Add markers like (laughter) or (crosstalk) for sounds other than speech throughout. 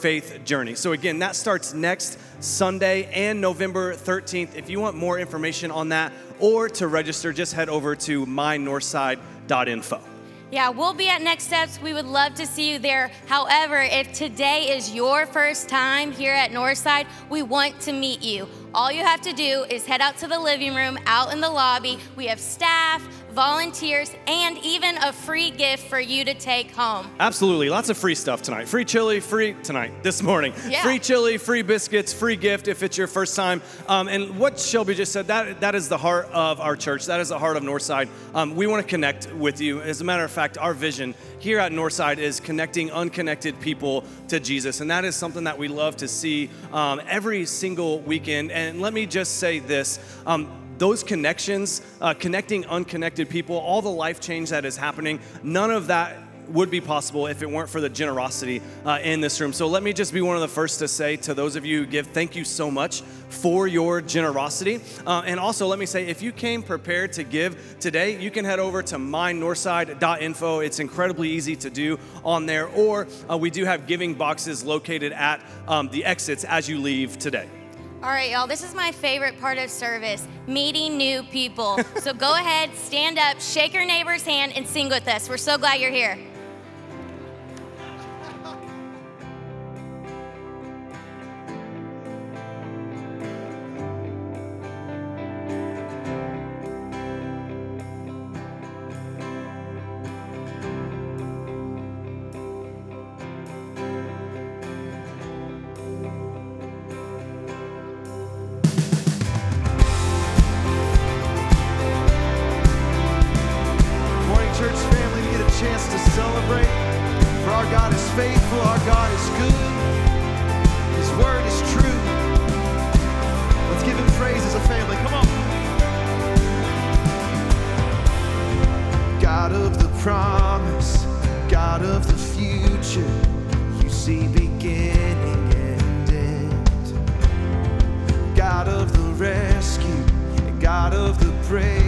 faith journey. So, again, that starts next Sunday and November 13th. If you want more information on that or to register, just head over to mynorthside.info. Yeah, we'll be at Next Steps. We would love to see you there. However, if today is your first time here at Northside, we want to meet you. All you have to do is head out to the living room, out in the lobby. We have staff, volunteers, and even a free gift for you to take home. Absolutely. Lots of free stuff tonight. Free chili, free tonight, this morning. Yeah. Free chili, free biscuits, free gift if it's your first time. Um, and what Shelby just said, that, that is the heart of our church. That is the heart of Northside. Um, we want to connect with you. As a matter of fact, our vision here at Northside is connecting unconnected people to Jesus. And that is something that we love to see um, every single weekend. And let me just say this. Um, those connections, uh, connecting unconnected people, all the life change that is happening, none of that would be possible if it weren't for the generosity uh, in this room. So let me just be one of the first to say to those of you who give, thank you so much for your generosity. Uh, and also, let me say, if you came prepared to give today, you can head over to mynorthside.info. It's incredibly easy to do on there. Or uh, we do have giving boxes located at um, the exits as you leave today. All right, y'all, this is my favorite part of service meeting new people. so go (laughs) ahead, stand up, shake your neighbor's hand, and sing with us. We're so glad you're here. Promise, God of the future, you see beginning and end. God of the rescue, God of the breakthrough.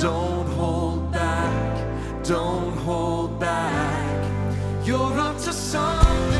Don't hold back, don't hold back. You're up to something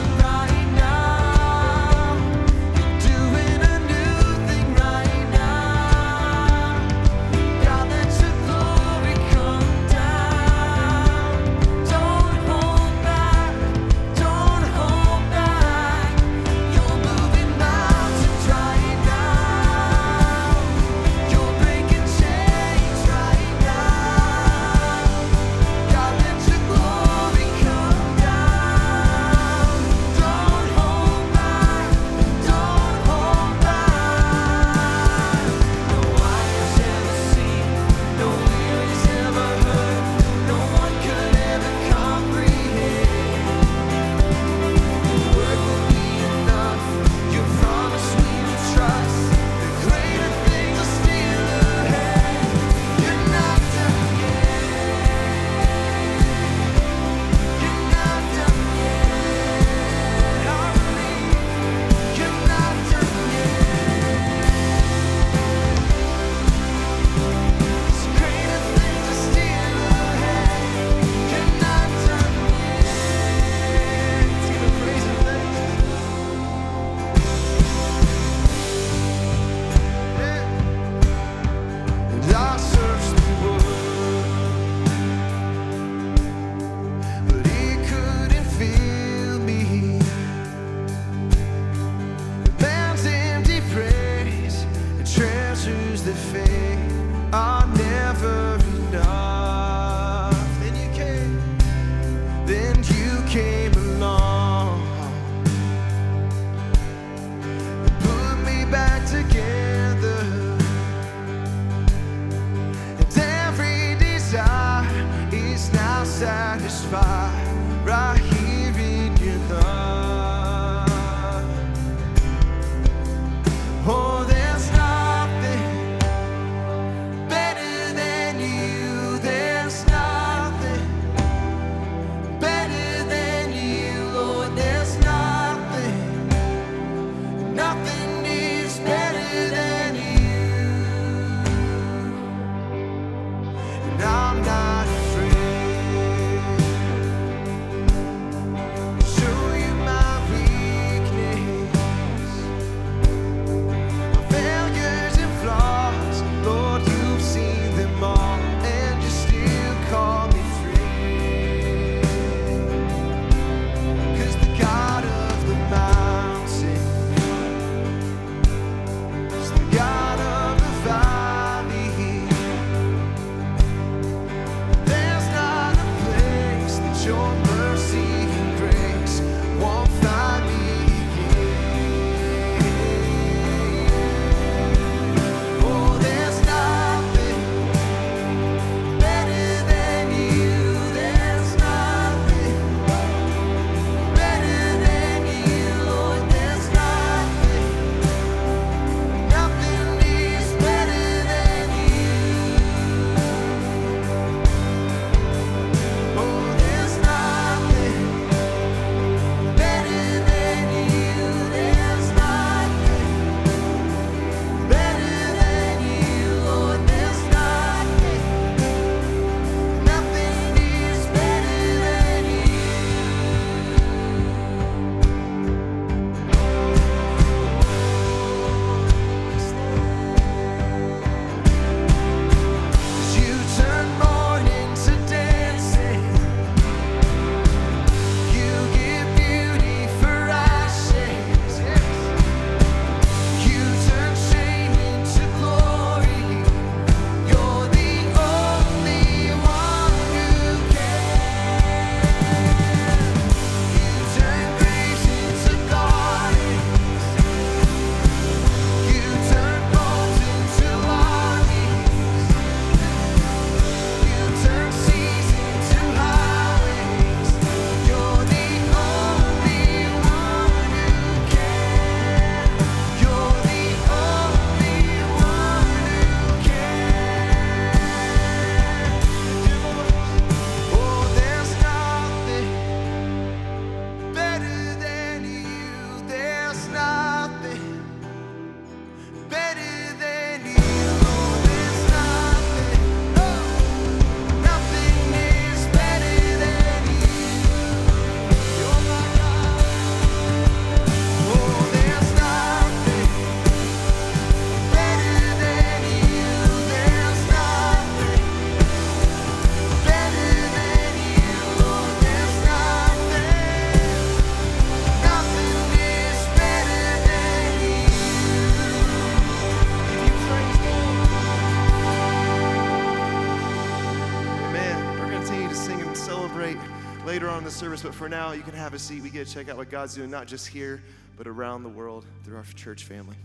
service, but for now, you can have a seat. We get to check out what God's doing, not just here, but around the world through our church family.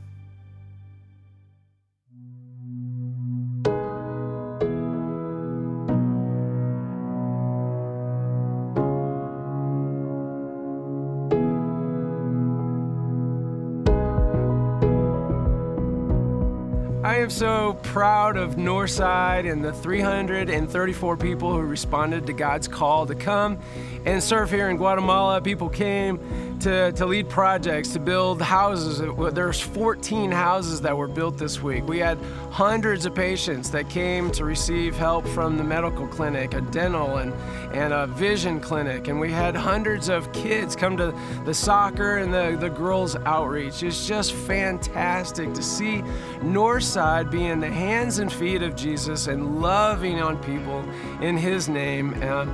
So proud of Northside and the 334 people who responded to God's call to come and serve here in Guatemala. People came to, to lead projects, to build houses. There's 14 houses that were built this week. We had hundreds of patients that came to receive help from the medical clinic, a dental and, and a vision clinic. And we had hundreds of kids come to the soccer and the, the girls' outreach. It's just fantastic to see Northside be in the hands and feet of Jesus and loving on people in His name. And,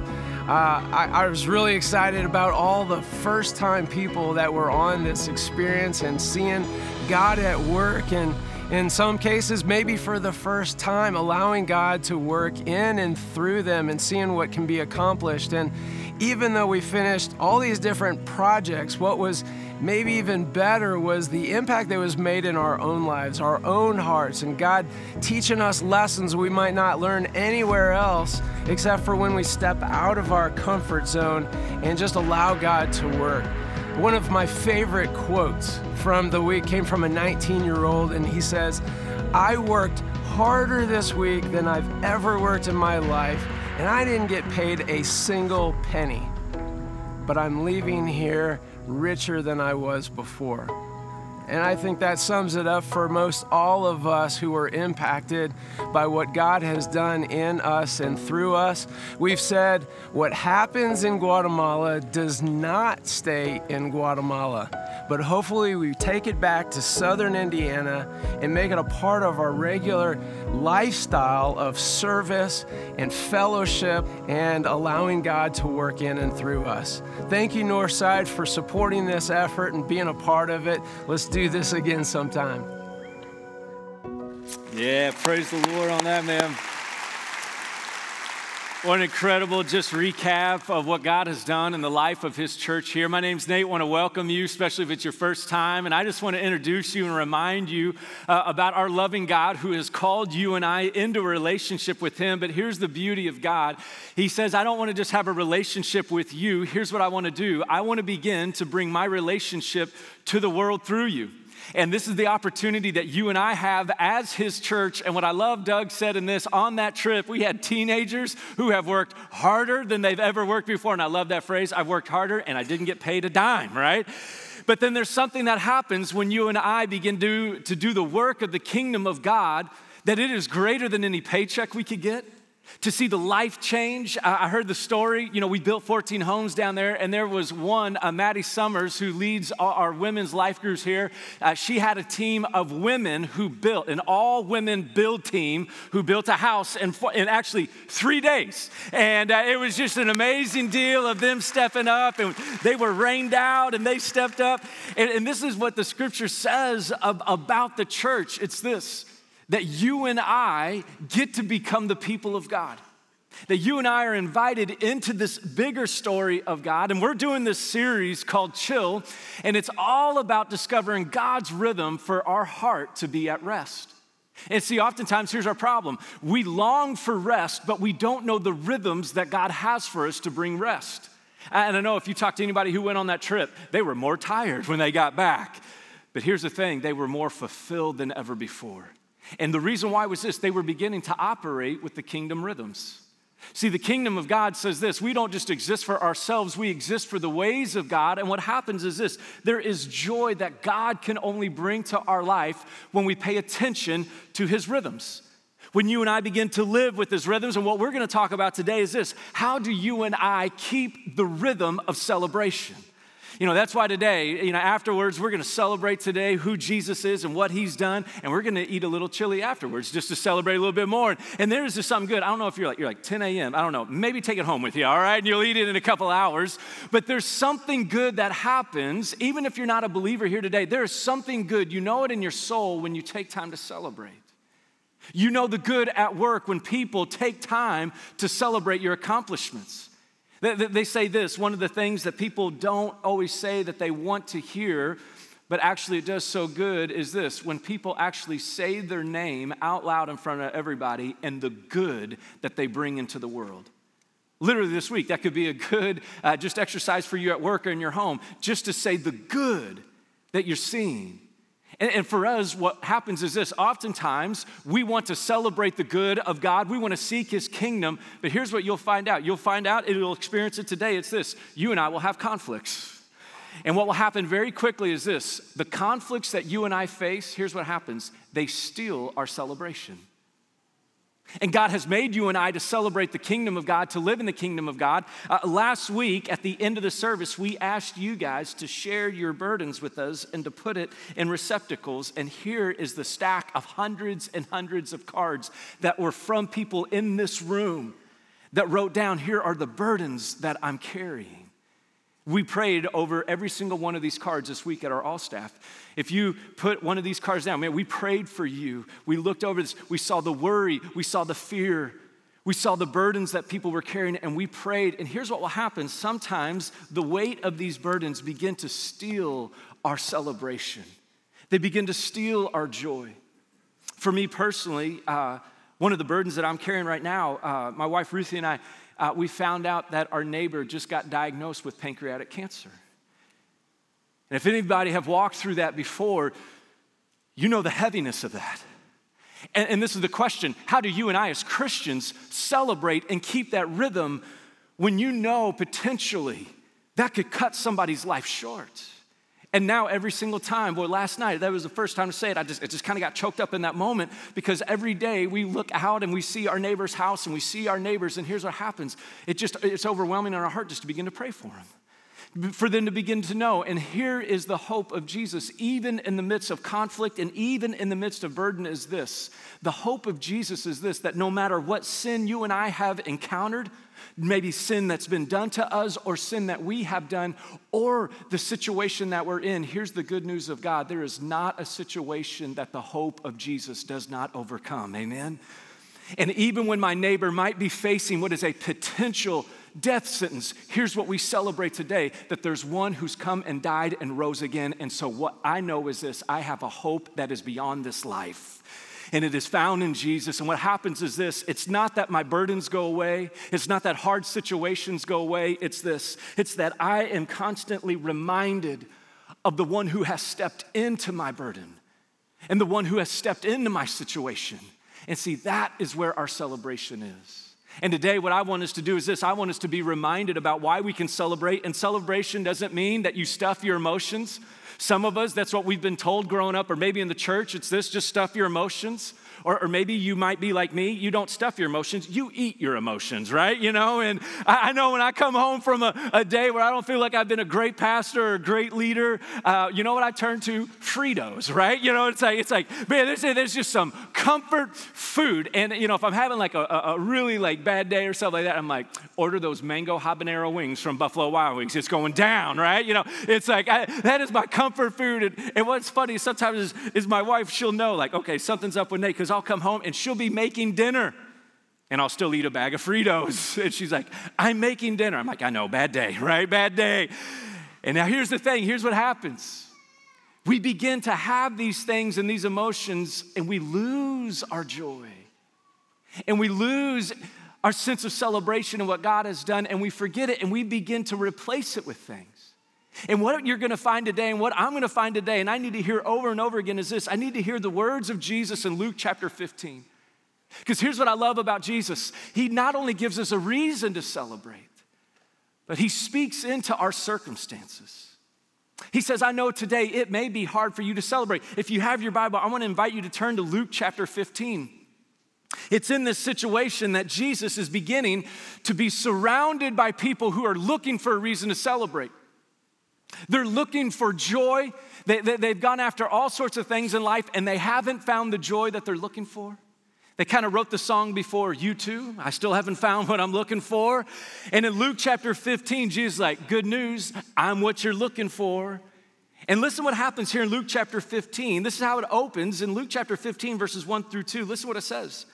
uh, I, I was really excited about all the first time people that were on this experience and seeing God at work and in some cases, maybe for the first time, allowing God to work in and through them and seeing what can be accomplished. And even though we finished all these different projects, what was maybe even better was the impact that was made in our own lives, our own hearts, and God teaching us lessons we might not learn anywhere else except for when we step out of our comfort zone and just allow God to work. One of my favorite quotes from the week came from a 19 year old, and he says, I worked harder this week than I've ever worked in my life, and I didn't get paid a single penny. But I'm leaving here richer than I was before. And I think that sums it up for most all of us who are impacted by what God has done in us and through us. We've said what happens in Guatemala does not stay in Guatemala, but hopefully we take it back to southern Indiana and make it a part of our regular lifestyle of service and fellowship and allowing God to work in and through us. Thank you, Northside, for supporting this effort and being a part of it. Let's do this again sometime. Yeah, praise the Lord on that, man. What an incredible just recap of what God has done in the life of His church here. My name's Nate. I want to welcome you, especially if it's your first time. And I just want to introduce you and remind you uh, about our loving God who has called you and I into a relationship with Him. But here's the beauty of God He says, I don't want to just have a relationship with you. Here's what I want to do I want to begin to bring my relationship to the world through you. And this is the opportunity that you and I have as his church. And what I love, Doug said in this on that trip, we had teenagers who have worked harder than they've ever worked before. And I love that phrase I've worked harder and I didn't get paid a dime, right? But then there's something that happens when you and I begin to, to do the work of the kingdom of God that it is greater than any paycheck we could get to see the life change. I heard the story. You know, we built 14 homes down there, and there was one, uh, Maddie Summers, who leads our women's life groups here. Uh, she had a team of women who built, an all women build team who built a house in, in actually three days. And uh, it was just an amazing deal of them stepping up, and they were rained out and they stepped up. And, and this is what the scripture says of, about the church it's this that you and I get to become the people of God. That you and I are invited into this bigger story of God. And we're doing this series called Chill, and it's all about discovering God's rhythm for our heart to be at rest. And see, oftentimes here's our problem we long for rest, but we don't know the rhythms that God has for us to bring rest. And I know if you talk to anybody who went on that trip, they were more tired when they got back. But here's the thing they were more fulfilled than ever before. And the reason why was this they were beginning to operate with the kingdom rhythms. See, the kingdom of God says this we don't just exist for ourselves, we exist for the ways of God. And what happens is this there is joy that God can only bring to our life when we pay attention to his rhythms. When you and I begin to live with his rhythms, and what we're gonna talk about today is this how do you and I keep the rhythm of celebration? You know, that's why today, you know, afterwards, we're going to celebrate today who Jesus is and what he's done, and we're going to eat a little chili afterwards just to celebrate a little bit more. And there's just something good. I don't know if you're like, you're like 10 a.m., I don't know. Maybe take it home with you, all right? And you'll eat it in a couple hours. But there's something good that happens, even if you're not a believer here today, there is something good. You know it in your soul when you take time to celebrate. You know the good at work when people take time to celebrate your accomplishments. They say this one of the things that people don't always say that they want to hear, but actually it does so good is this when people actually say their name out loud in front of everybody and the good that they bring into the world. Literally this week, that could be a good uh, just exercise for you at work or in your home, just to say the good that you're seeing. And, and, for us, what happens is this oftentimes we want to celebrate the good of God, we want to seek His kingdom, but here's what you'll find out. You'll find out, and you'll experience it today. It's this you and I will have conflicts. And what will happen very quickly is this the conflicts that you and I face, here's what happens they steal our celebration. And God has made you and I to celebrate the kingdom of God, to live in the kingdom of God. Uh, last week, at the end of the service, we asked you guys to share your burdens with us and to put it in receptacles. And here is the stack of hundreds and hundreds of cards that were from people in this room that wrote down here are the burdens that I'm carrying. We prayed over every single one of these cards this week at our all staff. If you put one of these cards down, man, we prayed for you. We looked over this, we saw the worry, we saw the fear, we saw the burdens that people were carrying, and we prayed. And here's what will happen sometimes the weight of these burdens begin to steal our celebration, they begin to steal our joy. For me personally, uh, one of the burdens that I'm carrying right now, uh, my wife Ruthie and I, uh, we found out that our neighbor just got diagnosed with pancreatic cancer. And if anybody have walked through that before, you know the heaviness of that. And, and this is the question how do you and I, as Christians, celebrate and keep that rhythm when you know potentially that could cut somebody's life short? And now every single time, boy, last night, that was the first time to say it. I just, it just kind of got choked up in that moment because every day we look out and we see our neighbor's house and we see our neighbors, and here's what happens. It just, it's overwhelming in our heart just to begin to pray for them, for them to begin to know. And here is the hope of Jesus, even in the midst of conflict and even in the midst of burden, is this. The hope of Jesus is this that no matter what sin you and I have encountered, maybe sin that's been done to us or sin that we have done or the situation that we're in. Here's the good news of God there is not a situation that the hope of Jesus does not overcome. Amen? And even when my neighbor might be facing what is a potential death sentence, here's what we celebrate today that there's one who's come and died and rose again. And so, what I know is this I have a hope that is beyond this life and it is found in Jesus. And what happens is this it's not that my burdens go away, it's not that hard situations go away, it's this it's that I am constantly reminded of the one who has stepped into my burden and the one who has stepped into my situation. And see, that is where our celebration is. And today, what I want us to do is this I want us to be reminded about why we can celebrate. And celebration doesn't mean that you stuff your emotions. Some of us, that's what we've been told growing up, or maybe in the church, it's this just stuff your emotions. Or, or, maybe you might be like me, you don't stuff your emotions, you eat your emotions, right? You know, and I, I know when I come home from a, a, day where I don't feel like I've been a great pastor or a great leader, uh, you know what I turn to? Fritos, right? You know, it's like, it's like man, there's, there's just some comfort food. And, you know, if I'm having like a, a really like bad day or something like that, I'm like, order those mango habanero wings from Buffalo Wild Wings. It's going down, right? You know, it's like, I, that is my comfort food. And, and what's funny sometimes is, is my wife, she'll know like, okay, something's up with Nate because I'll come home and she'll be making dinner and I'll still eat a bag of Fritos. (laughs) And she's like, I'm making dinner. I'm like, I know, bad day, right? Bad day. And now here's the thing here's what happens. We begin to have these things and these emotions, and we lose our joy. And we lose our sense of celebration and what God has done, and we forget it, and we begin to replace it with things. And what you're gonna find today, and what I'm gonna find today, and I need to hear over and over again, is this I need to hear the words of Jesus in Luke chapter 15. Because here's what I love about Jesus He not only gives us a reason to celebrate, but He speaks into our circumstances. He says, I know today it may be hard for you to celebrate. If you have your Bible, I wanna invite you to turn to Luke chapter 15. It's in this situation that Jesus is beginning to be surrounded by people who are looking for a reason to celebrate. They're looking for joy. They, they, they've gone after all sorts of things in life and they haven't found the joy that they're looking for. They kind of wrote the song before, U2. I still haven't found what I'm looking for. And in Luke chapter 15, Jesus like, Good news, I'm what you're looking for. And listen what happens here in Luke chapter 15. This is how it opens in Luke chapter 15, verses 1 through 2. Listen what it says.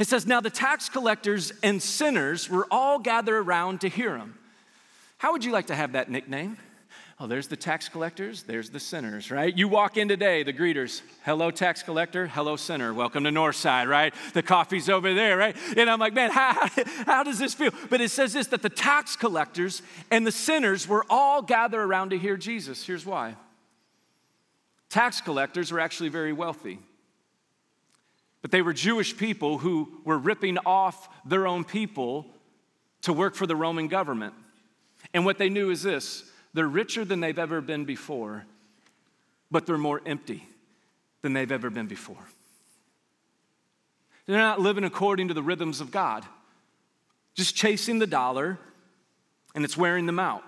It says, Now the tax collectors and sinners were all gathered around to hear him. How would you like to have that nickname? Oh, there's the tax collectors, there's the sinners, right? You walk in today, the greeters, hello, tax collector, hello, sinner, welcome to Northside, right? The coffee's over there, right? And I'm like, man, how, how does this feel? But it says this that the tax collectors and the sinners were all gathered around to hear Jesus. Here's why tax collectors were actually very wealthy. But they were Jewish people who were ripping off their own people to work for the Roman government. And what they knew is this they're richer than they've ever been before, but they're more empty than they've ever been before. They're not living according to the rhythms of God, just chasing the dollar, and it's wearing them out.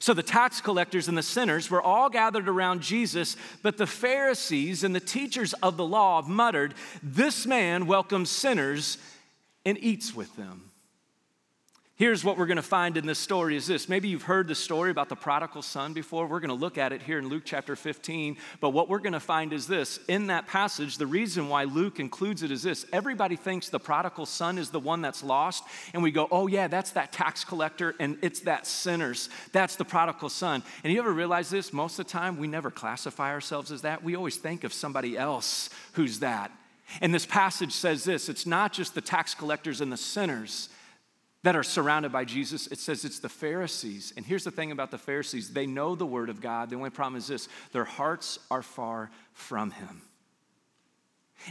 So the tax collectors and the sinners were all gathered around Jesus, but the Pharisees and the teachers of the law muttered, This man welcomes sinners and eats with them. Here's what we're going to find in this story is this. Maybe you've heard the story about the prodigal son before. We're going to look at it here in Luke chapter 15. But what we're going to find is this. In that passage, the reason why Luke includes it is this. Everybody thinks the prodigal son is the one that's lost. And we go, oh, yeah, that's that tax collector and it's that sinners. That's the prodigal son. And you ever realize this? Most of the time, we never classify ourselves as that. We always think of somebody else who's that. And this passage says this it's not just the tax collectors and the sinners that are surrounded by Jesus, it says it's the Pharisees. And here's the thing about the Pharisees they know the Word of God. The only problem is this their hearts are far from Him.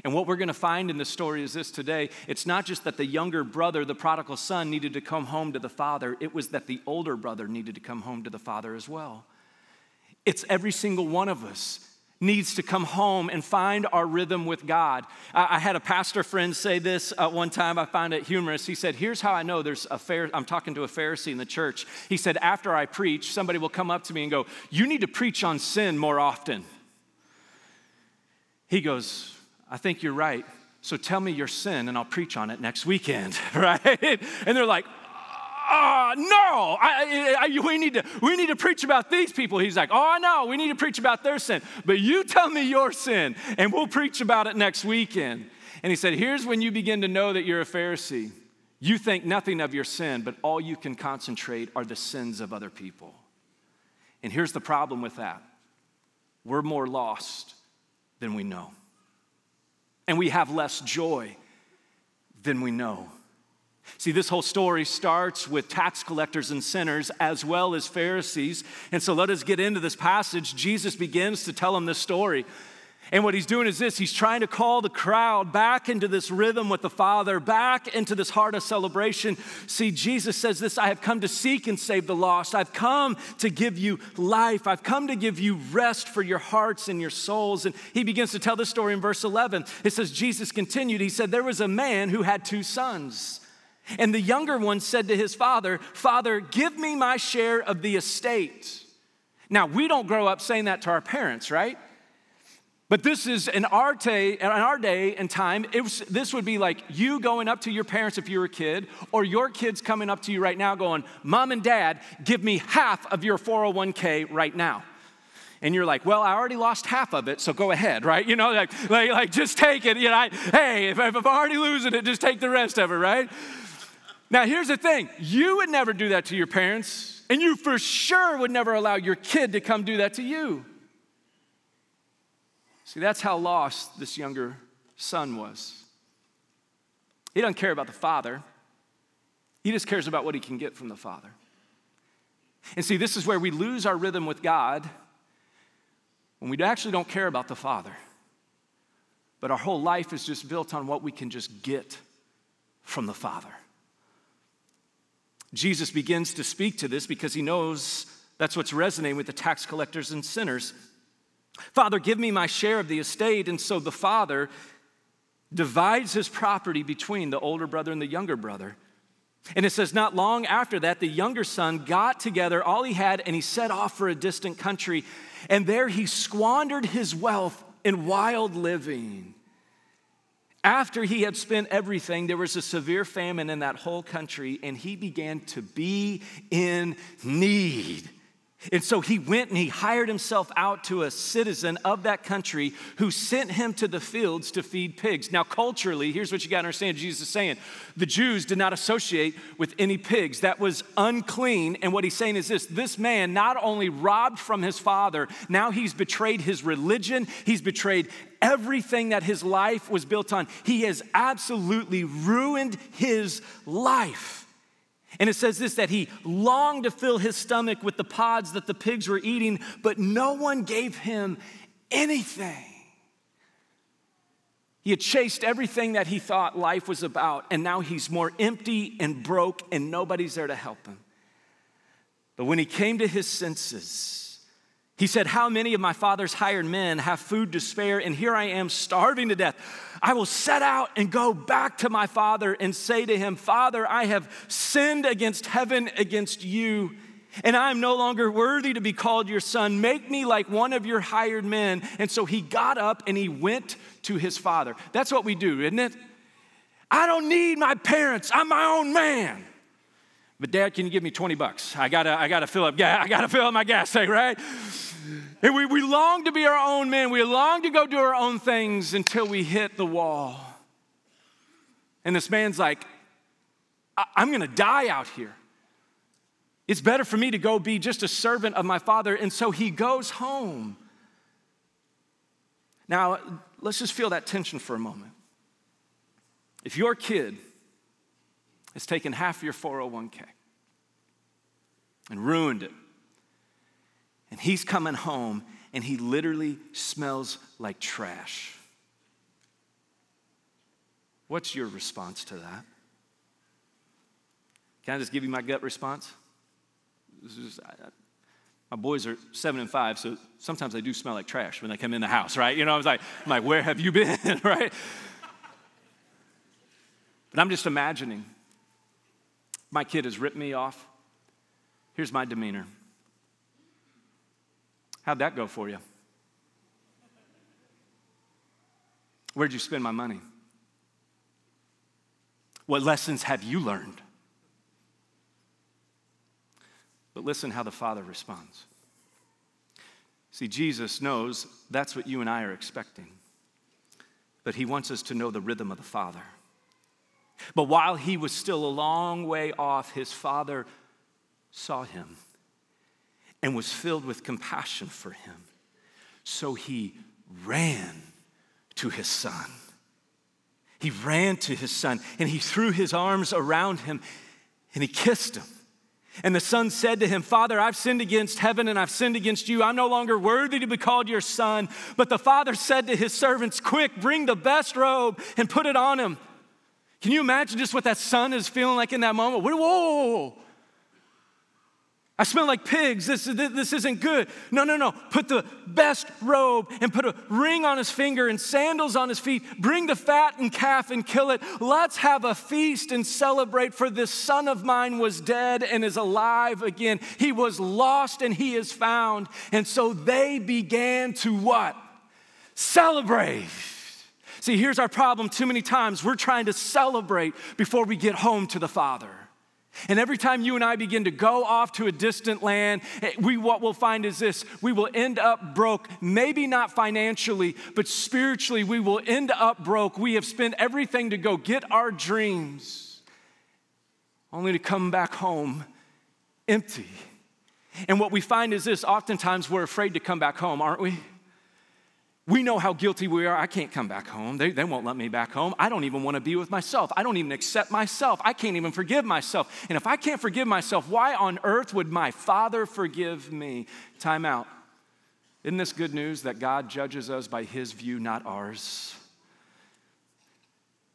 And what we're going to find in the story is this today it's not just that the younger brother, the prodigal son, needed to come home to the father, it was that the older brother needed to come home to the father as well. It's every single one of us needs to come home and find our rhythm with God. I, I had a pastor friend say this uh, one time. I found it humorous. He said, Here's how I know there's a fair, I'm talking to a Pharisee in the church. He said, After I preach, somebody will come up to me and go, You need to preach on sin more often. He goes, I think you're right. So tell me your sin and I'll preach on it next weekend, (laughs) right? And they're like, oh, no, I, I, we, need to, we need to preach about these people. He's like, oh, no, we need to preach about their sin. But you tell me your sin, and we'll preach about it next weekend. And he said, here's when you begin to know that you're a Pharisee. You think nothing of your sin, but all you can concentrate are the sins of other people. And here's the problem with that we're more lost than we know, and we have less joy than we know. See, this whole story starts with tax collectors and sinners as well as Pharisees. And so let us get into this passage. Jesus begins to tell them this story. And what he's doing is this he's trying to call the crowd back into this rhythm with the Father, back into this heart of celebration. See, Jesus says this I have come to seek and save the lost. I've come to give you life. I've come to give you rest for your hearts and your souls. And he begins to tell this story in verse 11. It says, Jesus continued, He said, There was a man who had two sons. And the younger one said to his father, Father, give me my share of the estate. Now, we don't grow up saying that to our parents, right? But this is in our day, in our day and time, was, this would be like you going up to your parents if you were a kid, or your kids coming up to you right now going, Mom and Dad, give me half of your 401k right now. And you're like, well, I already lost half of it, so go ahead, right? You know, like, like, like just take it. You know, I, hey, if, if I'm already losing it, just take the rest of it, right? Now, here's the thing you would never do that to your parents, and you for sure would never allow your kid to come do that to you. See, that's how lost this younger son was. He doesn't care about the father, he just cares about what he can get from the father. And see, this is where we lose our rhythm with God when we actually don't care about the father. But our whole life is just built on what we can just get from the father. Jesus begins to speak to this because he knows that's what's resonating with the tax collectors and sinners. Father, give me my share of the estate. And so the father divides his property between the older brother and the younger brother. And it says, not long after that, the younger son got together all he had and he set off for a distant country. And there he squandered his wealth in wild living. After he had spent everything, there was a severe famine in that whole country, and he began to be in need. And so he went and he hired himself out to a citizen of that country who sent him to the fields to feed pigs. Now, culturally, here's what you got to understand Jesus is saying the Jews did not associate with any pigs, that was unclean. And what he's saying is this this man not only robbed from his father, now he's betrayed his religion, he's betrayed everything that his life was built on. He has absolutely ruined his life. And it says this that he longed to fill his stomach with the pods that the pigs were eating, but no one gave him anything. He had chased everything that he thought life was about, and now he's more empty and broke, and nobody's there to help him. But when he came to his senses, he said, How many of my father's hired men have food to spare? And here I am starving to death. I will set out and go back to my father and say to him, Father, I have sinned against heaven, against you, and I am no longer worthy to be called your son. Make me like one of your hired men. And so he got up and he went to his father. That's what we do, isn't it? I don't need my parents, I'm my own man. But dad, can you give me 20 bucks? I gotta, I gotta fill up, I gotta fill up my gas tank, right? And we, we long to be our own men. We long to go do our own things until we hit the wall. And this man's like, I'm gonna die out here. It's better for me to go be just a servant of my father. And so he goes home. Now, let's just feel that tension for a moment. If your kid has taken half your 401k and ruined it, and he's coming home and he literally smells like trash, what's your response to that? Can I just give you my gut response? Is, I, I, my boys are seven and five, so sometimes they do smell like trash when they come in the house, right? You know, I was like, I'm like, where have you been, (laughs) right? But I'm just imagining my kid has ripped me off. Here's my demeanor. How'd that go for you? Where'd you spend my money? What lessons have you learned? But listen how the Father responds. See, Jesus knows that's what you and I are expecting, but He wants us to know the rhythm of the Father. But while he was still a long way off, his father saw him and was filled with compassion for him. So he ran to his son. He ran to his son and he threw his arms around him and he kissed him. And the son said to him, Father, I've sinned against heaven and I've sinned against you. I'm no longer worthy to be called your son. But the father said to his servants, Quick, bring the best robe and put it on him. Can you imagine just what that son is feeling like in that moment? Whoa, whoa, whoa. I smell like pigs. This, this, isn't good. No, no, no. Put the best robe and put a ring on his finger and sandals on his feet. Bring the fattened calf and kill it. Let's have a feast and celebrate, for this son of mine was dead and is alive again. He was lost and he is found. And so they began to what? Celebrate. See, here's our problem too many times. We're trying to celebrate before we get home to the Father. And every time you and I begin to go off to a distant land, eh, we, what we'll find is this we will end up broke, maybe not financially, but spiritually, we will end up broke. We have spent everything to go get our dreams, only to come back home empty. And what we find is this oftentimes we're afraid to come back home, aren't we? We know how guilty we are. I can't come back home. They, they won't let me back home. I don't even want to be with myself. I don't even accept myself. I can't even forgive myself. And if I can't forgive myself, why on earth would my Father forgive me? Time out. Isn't this good news that God judges us by His view, not ours?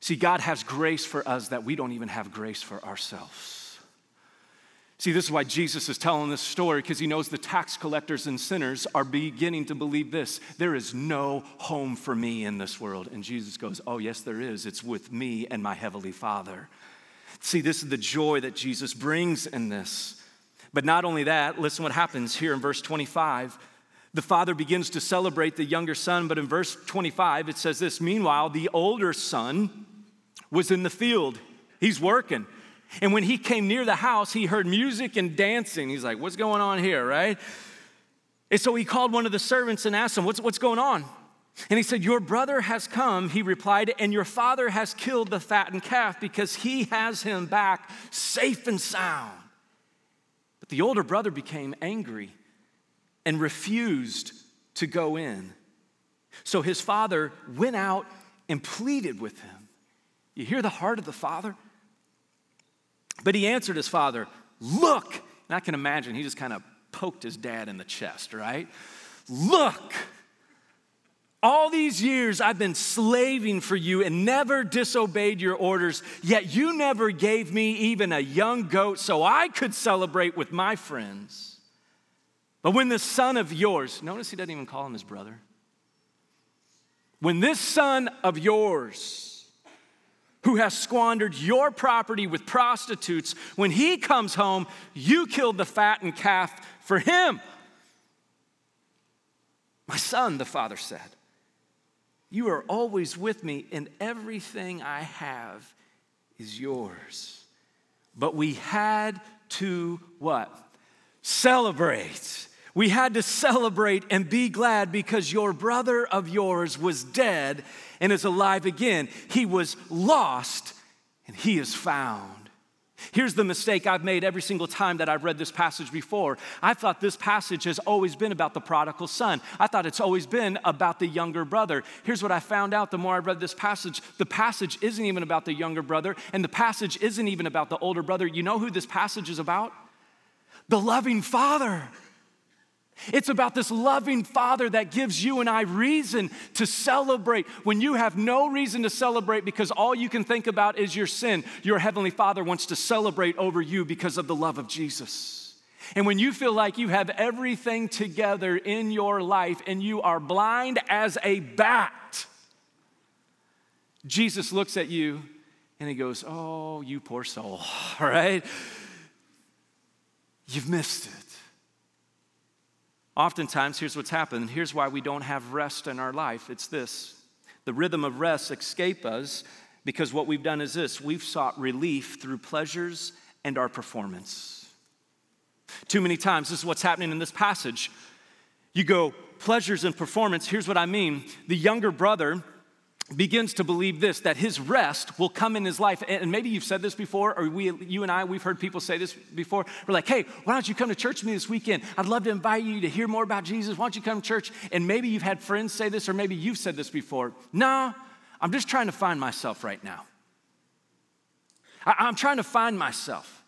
See, God has grace for us that we don't even have grace for ourselves. See, this is why Jesus is telling this story because he knows the tax collectors and sinners are beginning to believe this. There is no home for me in this world. And Jesus goes, Oh, yes, there is. It's with me and my heavenly Father. See, this is the joy that Jesus brings in this. But not only that, listen what happens here in verse 25. The father begins to celebrate the younger son, but in verse 25 it says this Meanwhile, the older son was in the field, he's working. And when he came near the house, he heard music and dancing. He's like, What's going on here, right? And so he called one of the servants and asked him, What's, what's going on? And he said, Your brother has come, he replied, and your father has killed the fattened calf because he has him back safe and sound. But the older brother became angry and refused to go in. So his father went out and pleaded with him. You hear the heart of the father? But he answered his father, Look. And I can imagine he just kind of poked his dad in the chest, right? Look. All these years I've been slaving for you and never disobeyed your orders, yet you never gave me even a young goat so I could celebrate with my friends. But when this son of yours, notice he doesn't even call him his brother. When this son of yours, who has squandered your property with prostitutes, when he comes home, you killed the fattened calf for him. My son, the father said, you are always with me, and everything I have is yours. but we had to what? Celebrate. We had to celebrate and be glad because your brother of yours was dead and is alive again. He was lost and he is found. Here's the mistake I've made every single time that I've read this passage before. I thought this passage has always been about the prodigal son. I thought it's always been about the younger brother. Here's what I found out the more I read this passage the passage isn't even about the younger brother, and the passage isn't even about the older brother. You know who this passage is about? The loving father. It's about this loving Father that gives you and I reason to celebrate when you have no reason to celebrate because all you can think about is your sin. Your Heavenly Father wants to celebrate over you because of the love of Jesus. And when you feel like you have everything together in your life and you are blind as a bat, Jesus looks at you and he goes, Oh, you poor soul, all (laughs) right? You've missed it. Oftentimes, here's what's happened. Here's why we don't have rest in our life it's this the rhythm of rest escape us because what we've done is this we've sought relief through pleasures and our performance. Too many times, this is what's happening in this passage. You go, pleasures and performance. Here's what I mean. The younger brother begins to believe this that his rest will come in his life. And maybe you've said this before or we you and i we've heard people say this before. We're like hey why don't you come to church with me this weekend? I'd love to invite you to hear more about jesus. Why don't you come to church? And maybe you've had friends say this or maybe you've said this before. No i'm just trying to find myself right now. I, i'm trying to find myself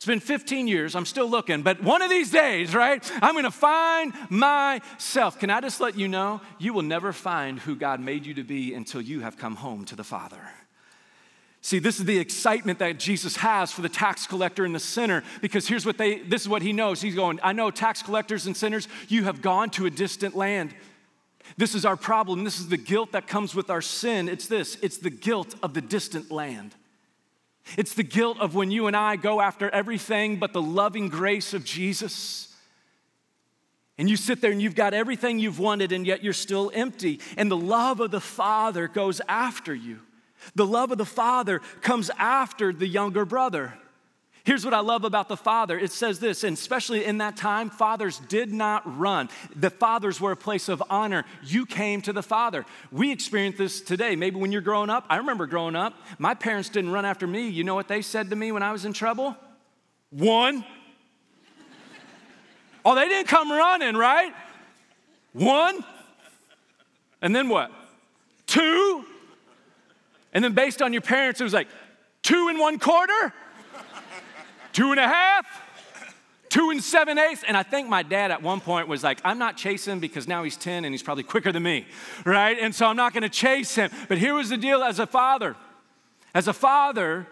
it's been 15 years, I'm still looking, but one of these days, right, I'm gonna find myself. Can I just let you know, you will never find who God made you to be until you have come home to the Father. See, this is the excitement that Jesus has for the tax collector and the sinner because here's what they this is what he knows. He's going, I know tax collectors and sinners, you have gone to a distant land. This is our problem. This is the guilt that comes with our sin. It's this it's the guilt of the distant land. It's the guilt of when you and I go after everything but the loving grace of Jesus. And you sit there and you've got everything you've wanted, and yet you're still empty. And the love of the Father goes after you. The love of the Father comes after the younger brother. Here's what I love about the father. It says this, and especially in that time, fathers did not run. The fathers were a place of honor. You came to the father. We experience this today. Maybe when you're growing up, I remember growing up, my parents didn't run after me. You know what they said to me when I was in trouble? One. oh, they didn't come running, right? One. And then what? Two. And then based on your parents, it was like two and one quarter two and a half, two and seven eighths. And I think my dad at one point was like, I'm not chasing because now he's 10 and he's probably quicker than me, right? And so I'm not gonna chase him. But here was the deal as a father. As a father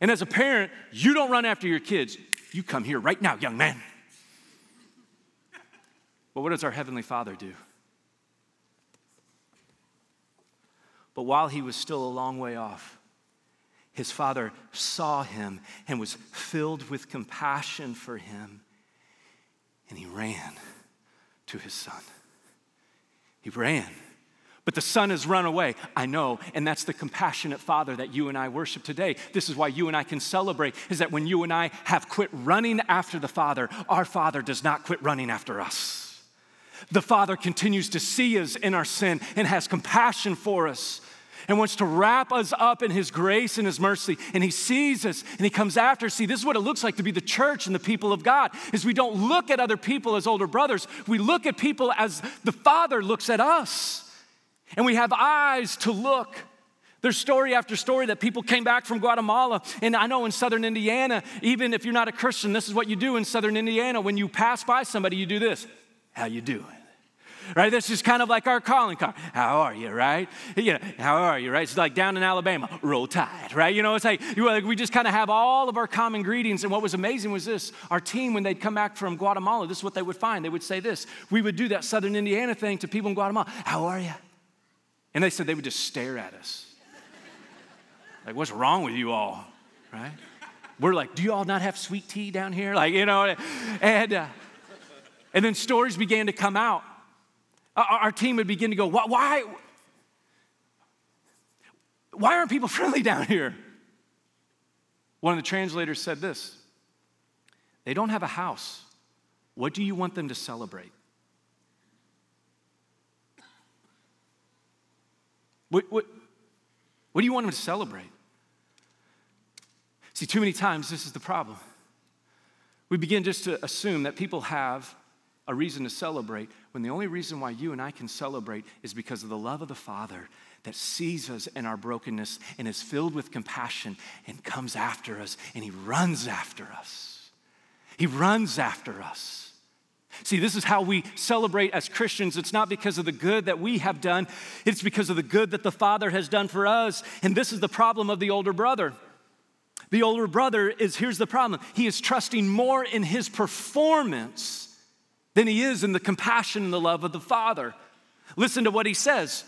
and as a parent, you don't run after your kids. You come here right now, young man. But what does our Heavenly Father do? But while he was still a long way off, his father saw him and was filled with compassion for him, and he ran to his son. He ran. But the son has run away. I know, and that's the compassionate father that you and I worship today. This is why you and I can celebrate is that when you and I have quit running after the father, our father does not quit running after us. The father continues to see us in our sin and has compassion for us and wants to wrap us up in his grace and his mercy. And he sees us and he comes after. See, this is what it looks like to be the church and the people of God is we don't look at other people as older brothers. We look at people as the Father looks at us. And we have eyes to look. There's story after story that people came back from Guatemala. And I know in southern Indiana, even if you're not a Christian, this is what you do in southern Indiana. When you pass by somebody, you do this. How you doing? Right? This is kind of like our calling card. How are you, right? You know, how are you, right? It's like down in Alabama, roll tide, right? You know, it's like, we just kind of have all of our common greetings. And what was amazing was this our team, when they'd come back from Guatemala, this is what they would find. They would say this. We would do that Southern Indiana thing to people in Guatemala. How are you? And they said they would just stare at us. Like, what's wrong with you all, right? We're like, do you all not have sweet tea down here? Like, you know, and, uh, and then stories began to come out our team would begin to go, why, why aren't people (laughs) friendly down here? One of the translators said this They don't have a house. What do you want them to celebrate? What, what, what do you want them to celebrate? See, too many times this is the problem. We begin just to assume that people have a reason to celebrate when the only reason why you and I can celebrate is because of the love of the Father that sees us in our brokenness and is filled with compassion and comes after us and he runs after us. He runs after us. See, this is how we celebrate as Christians. It's not because of the good that we have done, it's because of the good that the Father has done for us. And this is the problem of the older brother. The older brother is here's the problem he is trusting more in his performance than he is in the compassion and the love of the Father. Listen to what he says.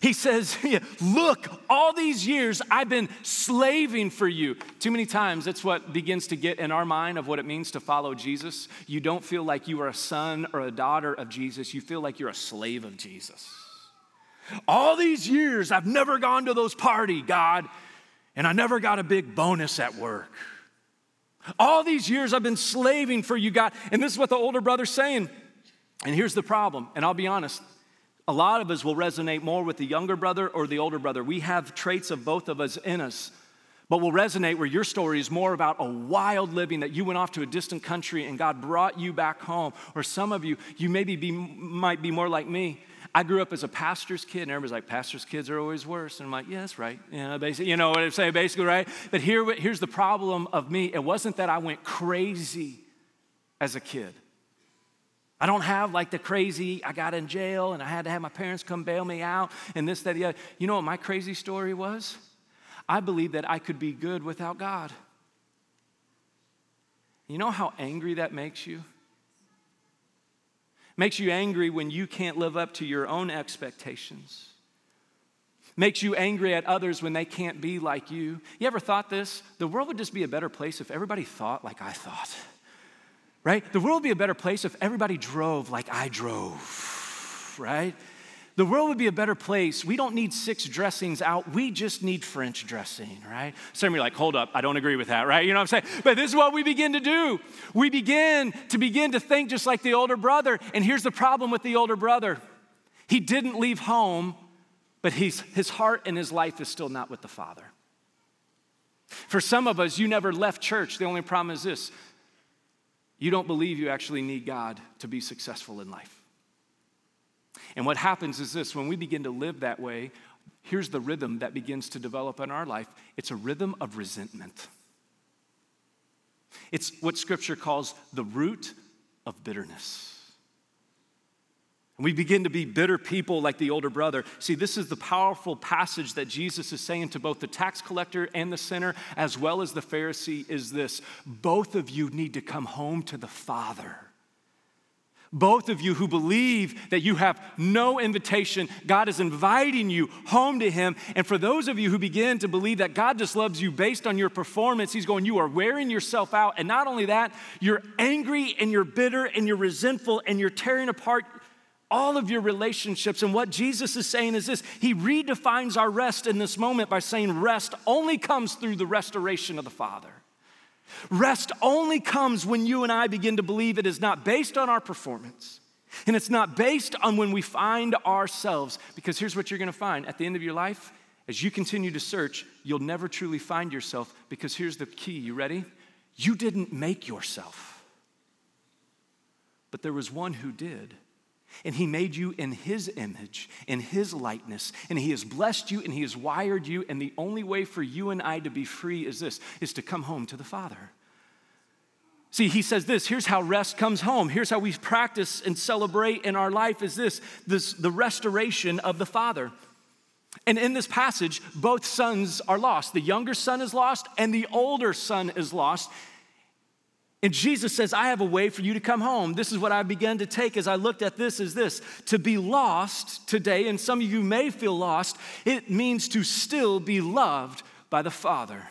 He says, (laughs) Look, all these years I've been slaving for you. Too many times that's what begins to get in our mind of what it means to follow Jesus. You don't feel like you are a son or a daughter of Jesus, you feel like you're a slave of Jesus. All these years I've never gone to those party, God, and I never got a big bonus at work. All these years I've been slaving for you, God. And this is what the older brother's saying. And here's the problem, and I'll be honest, a lot of us will resonate more with the younger brother or the older brother. We have traits of both of us in us, but will resonate where your story is more about a wild living that you went off to a distant country and God brought you back home. Or some of you, you maybe be, might be more like me. I grew up as a pastor's kid, and everybody's like, pastor's kids are always worse. And I'm like, yeah, that's right. You know, basically, you know what I'm saying, basically, right? But here, here's the problem of me. It wasn't that I went crazy as a kid. I don't have like the crazy, I got in jail and I had to have my parents come bail me out and this, that, the other. You know what my crazy story was? I believed that I could be good without God. You know how angry that makes you? Makes you angry when you can't live up to your own expectations. Makes you angry at others when they can't be like you. You ever thought this? The world would just be a better place if everybody thought like I thought right? The world would be a better place if everybody drove like I drove, right? The world would be a better place. We don't need six dressings out. We just need French dressing, right? Some of you are like, hold up, I don't agree with that, right? You know what I'm saying? But this is what we begin to do. We begin to begin to think just like the older brother. And here's the problem with the older brother. He didn't leave home, but he's, his heart and his life is still not with the Father. For some of us, you never left church. The only problem is this you don't believe you actually need God to be successful in life. And what happens is this when we begin to live that way, here's the rhythm that begins to develop in our life it's a rhythm of resentment. It's what scripture calls the root of bitterness. And we begin to be bitter people like the older brother. See, this is the powerful passage that Jesus is saying to both the tax collector and the sinner, as well as the Pharisee, is this both of you need to come home to the Father. Both of you who believe that you have no invitation, God is inviting you home to Him. And for those of you who begin to believe that God just loves you based on your performance, He's going, You are wearing yourself out. And not only that, you're angry and you're bitter and you're resentful and you're tearing apart all of your relationships. And what Jesus is saying is this He redefines our rest in this moment by saying rest only comes through the restoration of the Father. Rest only comes when you and I begin to believe it is not based on our performance. And it's not based on when we find ourselves. Because here's what you're gonna find at the end of your life, as you continue to search, you'll never truly find yourself. Because here's the key you ready? You didn't make yourself, but there was one who did. And he made you in his image, in his likeness, and he has blessed you and he has wired you. And the only way for you and I to be free is this is to come home to the Father. See, he says this, here's how rest comes home. Here's how we practice and celebrate in our life is this, this the restoration of the Father. And in this passage, both sons are lost. The younger son is lost and the older son is lost. And Jesus says, I have a way for you to come home. This is what I began to take as I looked at this is this. To be lost today, and some of you may feel lost, it means to still be loved by the Father.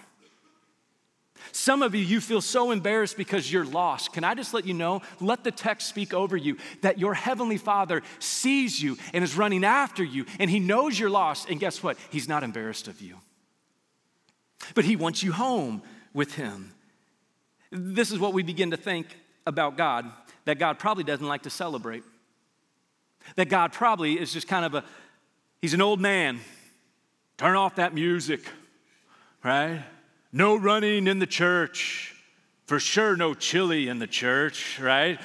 Some of you, you feel so embarrassed because you're lost. Can I just let you know? Let the text speak over you that your Heavenly Father sees you and is running after you, and He knows you're lost. And guess what? He's not embarrassed of you. but He wants you home with Him. This is what we begin to think about God that God probably doesn't like to celebrate. That God probably is just kind of a, he's an old man. Turn off that music, right? No running in the church. For sure, no chili in the church, right?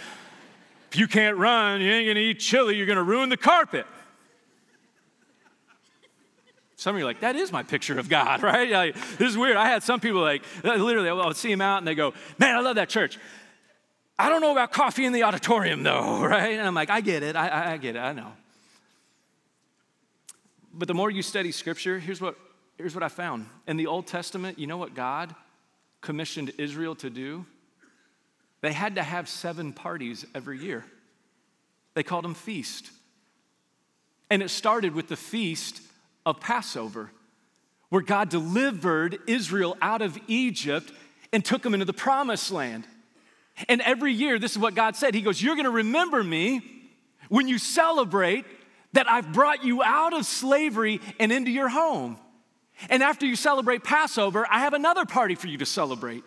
If you can't run, you ain't gonna eat chili, you're gonna ruin the carpet. Some of you are like, that is my picture of God, (laughs) right? Like, this is weird. I had some people like, literally, I would see them out and they go, man, I love that church. I don't know about coffee in the auditorium though, (laughs) right? And I'm like, I get it, I, I get it, I know. But the more you study scripture, here's what, here's what I found. In the Old Testament, you know what God commissioned Israel to do? They had to have seven parties every year. They called them feast. And it started with the feast of Passover, where God delivered Israel out of Egypt and took them into the promised land. And every year, this is what God said He goes, You're gonna remember me when you celebrate that I've brought you out of slavery and into your home. And after you celebrate Passover, I have another party for you to celebrate.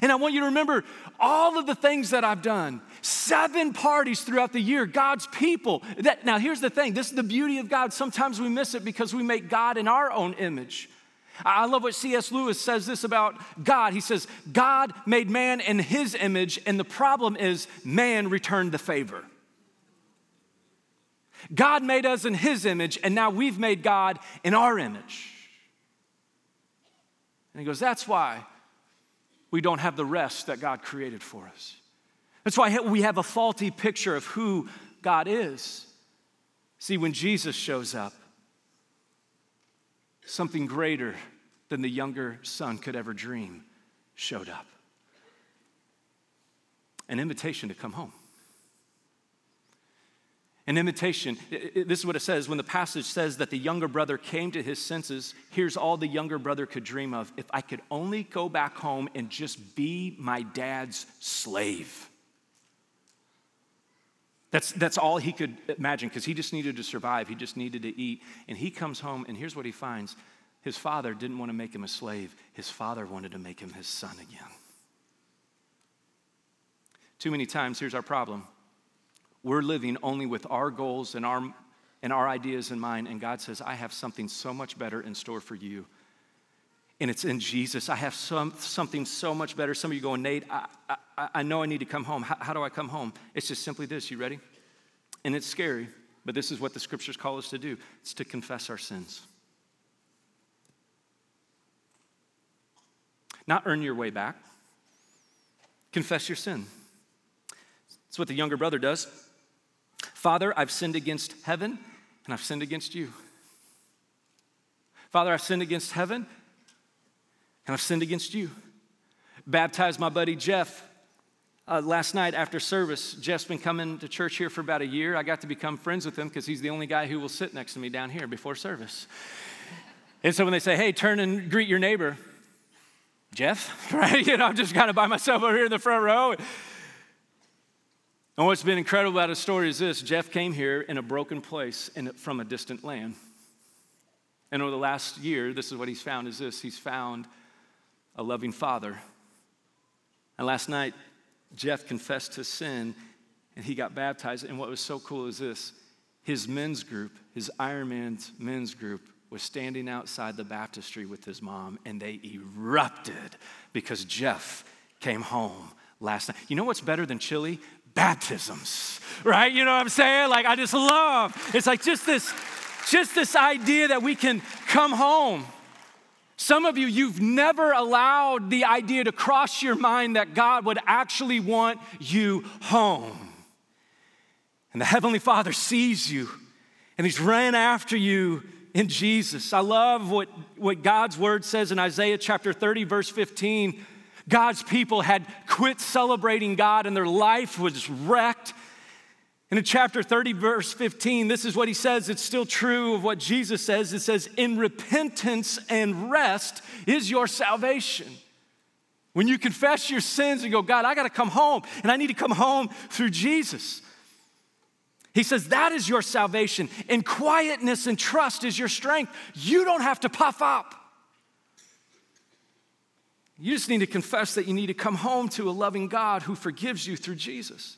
And I want you to remember all of the things that I've done. Seven parties throughout the year, God's people. That, now, here's the thing this is the beauty of God. Sometimes we miss it because we make God in our own image. I love what C.S. Lewis says this about God. He says, God made man in his image, and the problem is man returned the favor. God made us in his image, and now we've made God in our image. And he goes, That's why we don't have the rest that God created for us. That's why we have a faulty picture of who God is. See, when Jesus shows up, something greater than the younger son could ever dream showed up an invitation to come home. An imitation. this is what it says when the passage says that the younger brother came to his senses. Here's all the younger brother could dream of if I could only go back home and just be my dad's slave. That's, that's all he could imagine because he just needed to survive. He just needed to eat. And he comes home, and here's what he finds his father didn't want to make him a slave, his father wanted to make him his son again. Too many times, here's our problem we're living only with our goals and our, and our ideas in mind, and God says, I have something so much better in store for you. And it's in Jesus. I have some, something so much better. Some of you going, Nate, I, I, I know I need to come home. How, how do I come home? It's just simply this. You ready? And it's scary, but this is what the scriptures call us to do it's to confess our sins. Not earn your way back, confess your sin. That's what the younger brother does. Father, I've sinned against heaven and I've sinned against you. Father, I've sinned against heaven and I've sinned against you. Baptized my buddy Jeff uh, last night after service. Jeff's been coming to church here for about a year. I got to become friends with him because he's the only guy who will sit next to me down here before service. And so when they say, hey, turn and greet your neighbor, Jeff, (laughs) right? You know, I'm just kind of by myself over here in the front row. And what's been incredible about his story is this Jeff came here in a broken place in, from a distant land. And over the last year, this is what he's found is this he's found a loving father. And last night, Jeff confessed his sin and he got baptized. And what was so cool is this his men's group, his Ironman's men's group, was standing outside the baptistry with his mom, and they erupted because Jeff came home last night. You know what's better than chili? Baptisms, right? You know what I'm saying? Like, I just love, it's like just this, just this idea that we can come home. Some of you, you've never allowed the idea to cross your mind that God would actually want you home. And the Heavenly Father sees you, and He's ran after you in Jesus. I love what, what God's Word says in Isaiah chapter 30, verse 15. God's people had quit celebrating God and their life was wrecked. And in chapter 30, verse 15, this is what he says. It's still true of what Jesus says. It says, In repentance and rest is your salvation. When you confess your sins and go, God, I got to come home, and I need to come home through Jesus. He says, That is your salvation, and quietness and trust is your strength. You don't have to puff up. You just need to confess that you need to come home to a loving God who forgives you through Jesus.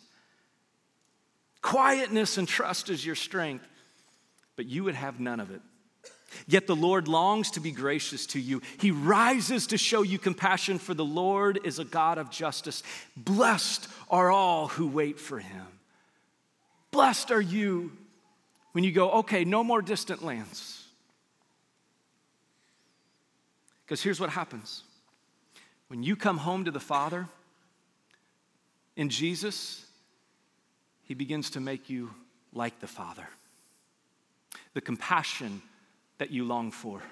Quietness and trust is your strength, but you would have none of it. Yet the Lord longs to be gracious to you. He rises to show you compassion, for the Lord is a God of justice. Blessed are all who wait for him. Blessed are you when you go, okay, no more distant lands. Because here's what happens when you come home to the Father in Jesus, He begins to make you like the Father. The compassion that you long for,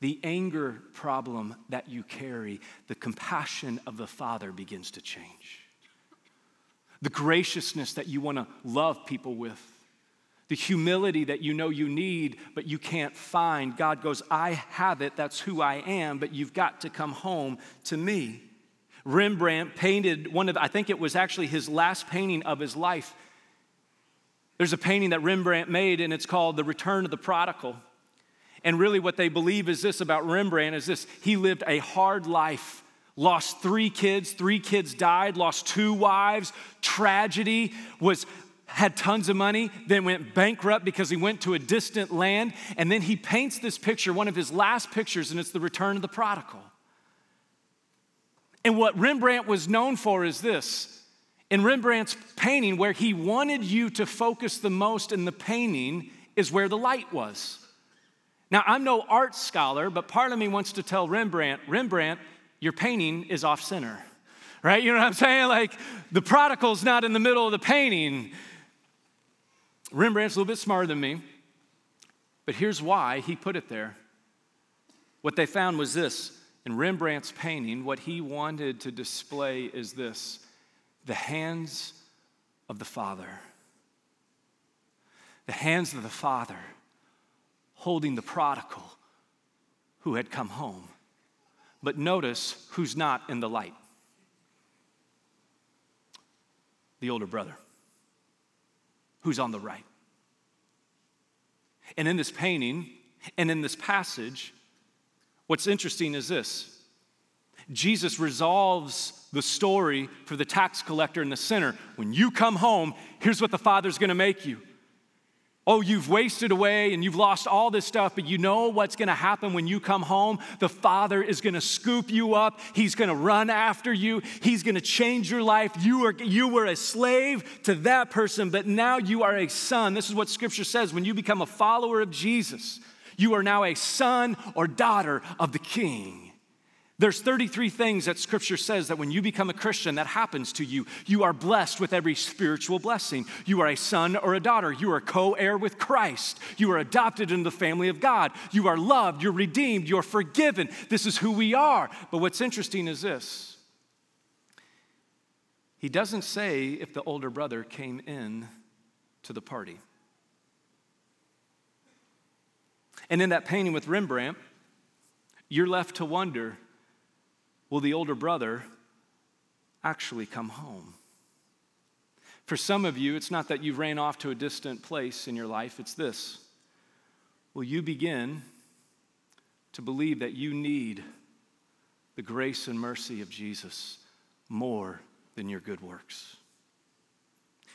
the anger problem that you carry, the compassion of the Father begins to change. The graciousness that you want to love people with, the humility that you know you need, but you can't find. God goes, I have it, that's who I am, but you've got to come home to me. Rembrandt painted one of, I think it was actually his last painting of his life. There's a painting that Rembrandt made, and it's called The Return of the Prodigal. And really, what they believe is this about Rembrandt is this he lived a hard life, lost three kids, three kids died, lost two wives, tragedy, was had tons of money, then went bankrupt because he went to a distant land. And then he paints this picture, one of his last pictures, and it's the return of the prodigal. And what Rembrandt was known for is this. In Rembrandt's painting, where he wanted you to focus the most in the painting is where the light was. Now, I'm no art scholar, but part of me wants to tell Rembrandt, Rembrandt, your painting is off center, right? You know what I'm saying? Like, the prodigal's not in the middle of the painting. Rembrandt's a little bit smarter than me, but here's why he put it there. What they found was this in Rembrandt's painting, what he wanted to display is this the hands of the Father. The hands of the Father holding the prodigal who had come home. But notice who's not in the light the older brother who's on the right. And in this painting and in this passage, what's interesting is this Jesus resolves the story for the tax collector and the sinner. When you come home, here's what the Father's gonna make you. Oh, you've wasted away and you've lost all this stuff, but you know what's gonna happen when you come home? The Father is gonna scoop you up. He's gonna run after you. He's gonna change your life. You were, you were a slave to that person, but now you are a son. This is what Scripture says when you become a follower of Jesus, you are now a son or daughter of the King. There's 33 things that scripture says that when you become a Christian that happens to you. You are blessed with every spiritual blessing. You are a son or a daughter. You are co-heir with Christ. You are adopted into the family of God. You are loved, you're redeemed, you're forgiven. This is who we are. But what's interesting is this. He doesn't say if the older brother came in to the party. And in that painting with Rembrandt, you're left to wonder will the older brother actually come home? For some of you, it's not that you ran off to a distant place in your life, it's this. Will you begin to believe that you need the grace and mercy of Jesus more than your good works?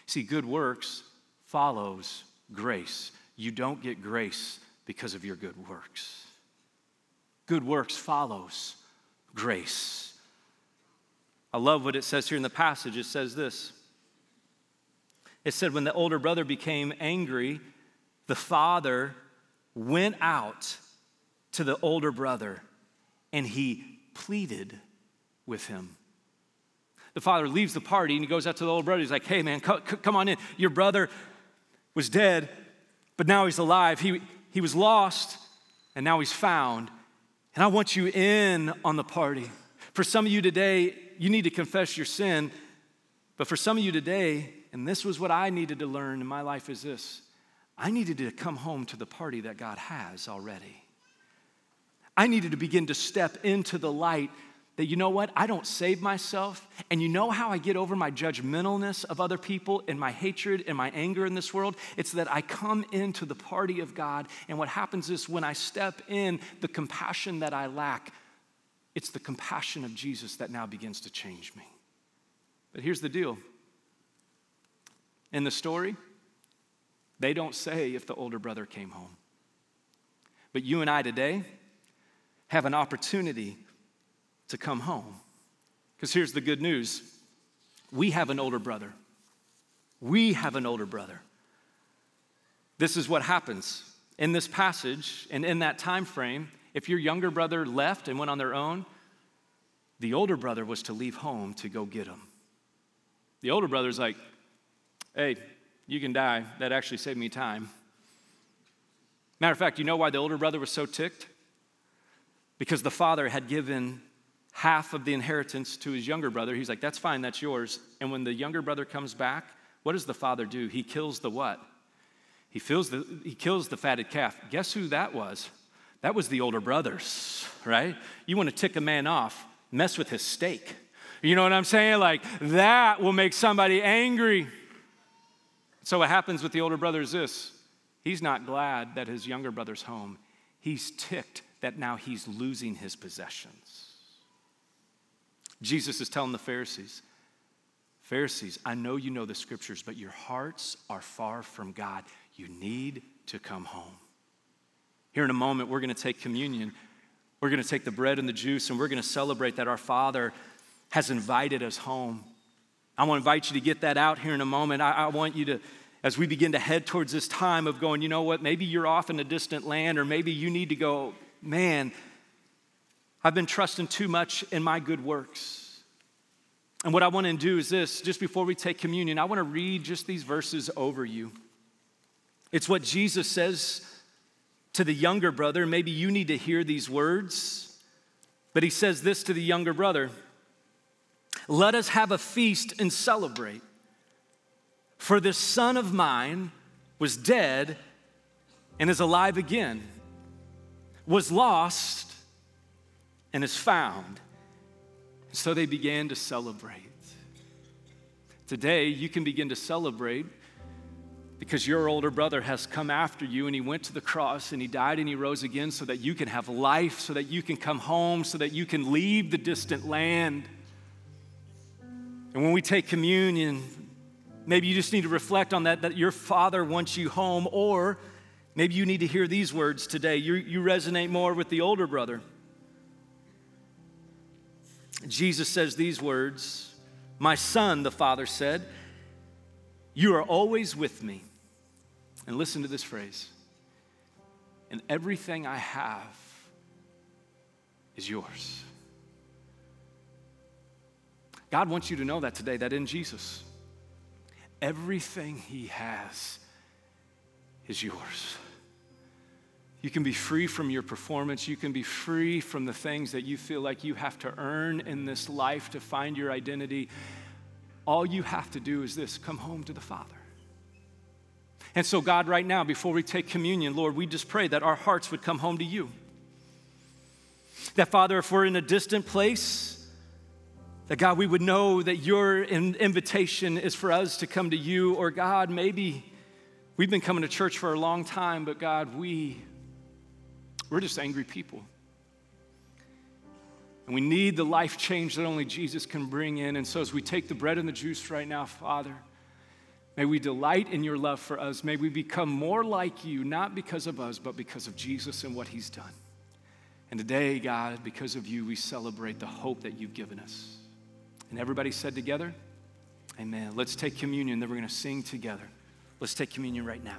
See, good works follows grace. You don't get grace because of your good works. Good works follows grace. I love what it says here in the passage. It says this It said, When the older brother became angry, the father went out to the older brother and he pleaded with him. The father leaves the party and he goes out to the older brother. He's like, Hey, man, come on in. Your brother was dead, but now he's alive. He, he was lost, and now he's found. And I want you in on the party. For some of you today, you need to confess your sin. But for some of you today, and this was what I needed to learn in my life is this I needed to come home to the party that God has already. I needed to begin to step into the light that you know what? I don't save myself. And you know how I get over my judgmentalness of other people and my hatred and my anger in this world? It's that I come into the party of God. And what happens is when I step in, the compassion that I lack It's the compassion of Jesus that now begins to change me. But here's the deal in the story, they don't say if the older brother came home. But you and I today have an opportunity to come home. Because here's the good news we have an older brother. We have an older brother. This is what happens in this passage and in that time frame. If your younger brother left and went on their own, the older brother was to leave home to go get him. The older brother's like, hey, you can die. That actually saved me time. Matter of fact, you know why the older brother was so ticked? Because the father had given half of the inheritance to his younger brother. He's like, that's fine, that's yours. And when the younger brother comes back, what does the father do? He kills the what? He, fills the, he kills the fatted calf. Guess who that was? That was the older brothers, right? You want to tick a man off, mess with his steak. You know what I'm saying? Like, that will make somebody angry. So, what happens with the older brother is this he's not glad that his younger brother's home, he's ticked that now he's losing his possessions. Jesus is telling the Pharisees, Pharisees, I know you know the scriptures, but your hearts are far from God. You need to come home. Here in a moment, we're going to take communion. We're going to take the bread and the juice, and we're going to celebrate that our Father has invited us home. I want to invite you to get that out here in a moment. I, I, want you to, as we begin to head towards this time of going, you know what, maybe you're off in a distant land, or maybe you need to go, man, I've been trusting too much in my good works. And what I want to do is this just before we take communion, I want to read just these verses over you. It's what Jesus says to the younger brother. Maybe you need to hear these words, but he says this to the younger brother Let us have a feast and celebrate. For this son of mine was dead and is alive again, was lost and is found. So they began to celebrate. Today, you can begin to celebrate because your older brother has come after you and he went to the cross and he died and he rose again so that you can have life, so that you can come home, so that you can leave the distant land. And when we take communion, maybe you just need to reflect on that, that your father wants you home, or maybe you need to hear these words today. You, you resonate more with the older brother. Jesus says these words My son, the father said, You are always with me. And listen to this phrase and everything I have is yours. God wants you to know that today, that in Jesus, everything He has is yours. You can be free from your performance. You can be free from the things that you feel like you have to earn in this life to find your identity. All you have to do is this come home to the Father. And so, God, right now, before we take communion, Lord, we just pray that our hearts would come home to you. That, Father, if we're in a distant place, that God, we would know that your invitation is for us to come to you, or God, maybe we've been coming to church for a long time, but God, we we're just angry people. And we need the life change that only Jesus can bring in. And so, as we take the bread and the juice right now, Father, may we delight in your love for us. May we become more like you, not because of us, but because of Jesus and what he's done. And today, God, because of you, we celebrate the hope that you've given us. And everybody said together, Amen. Let's take communion, then we're going to sing together. Let's take communion right now.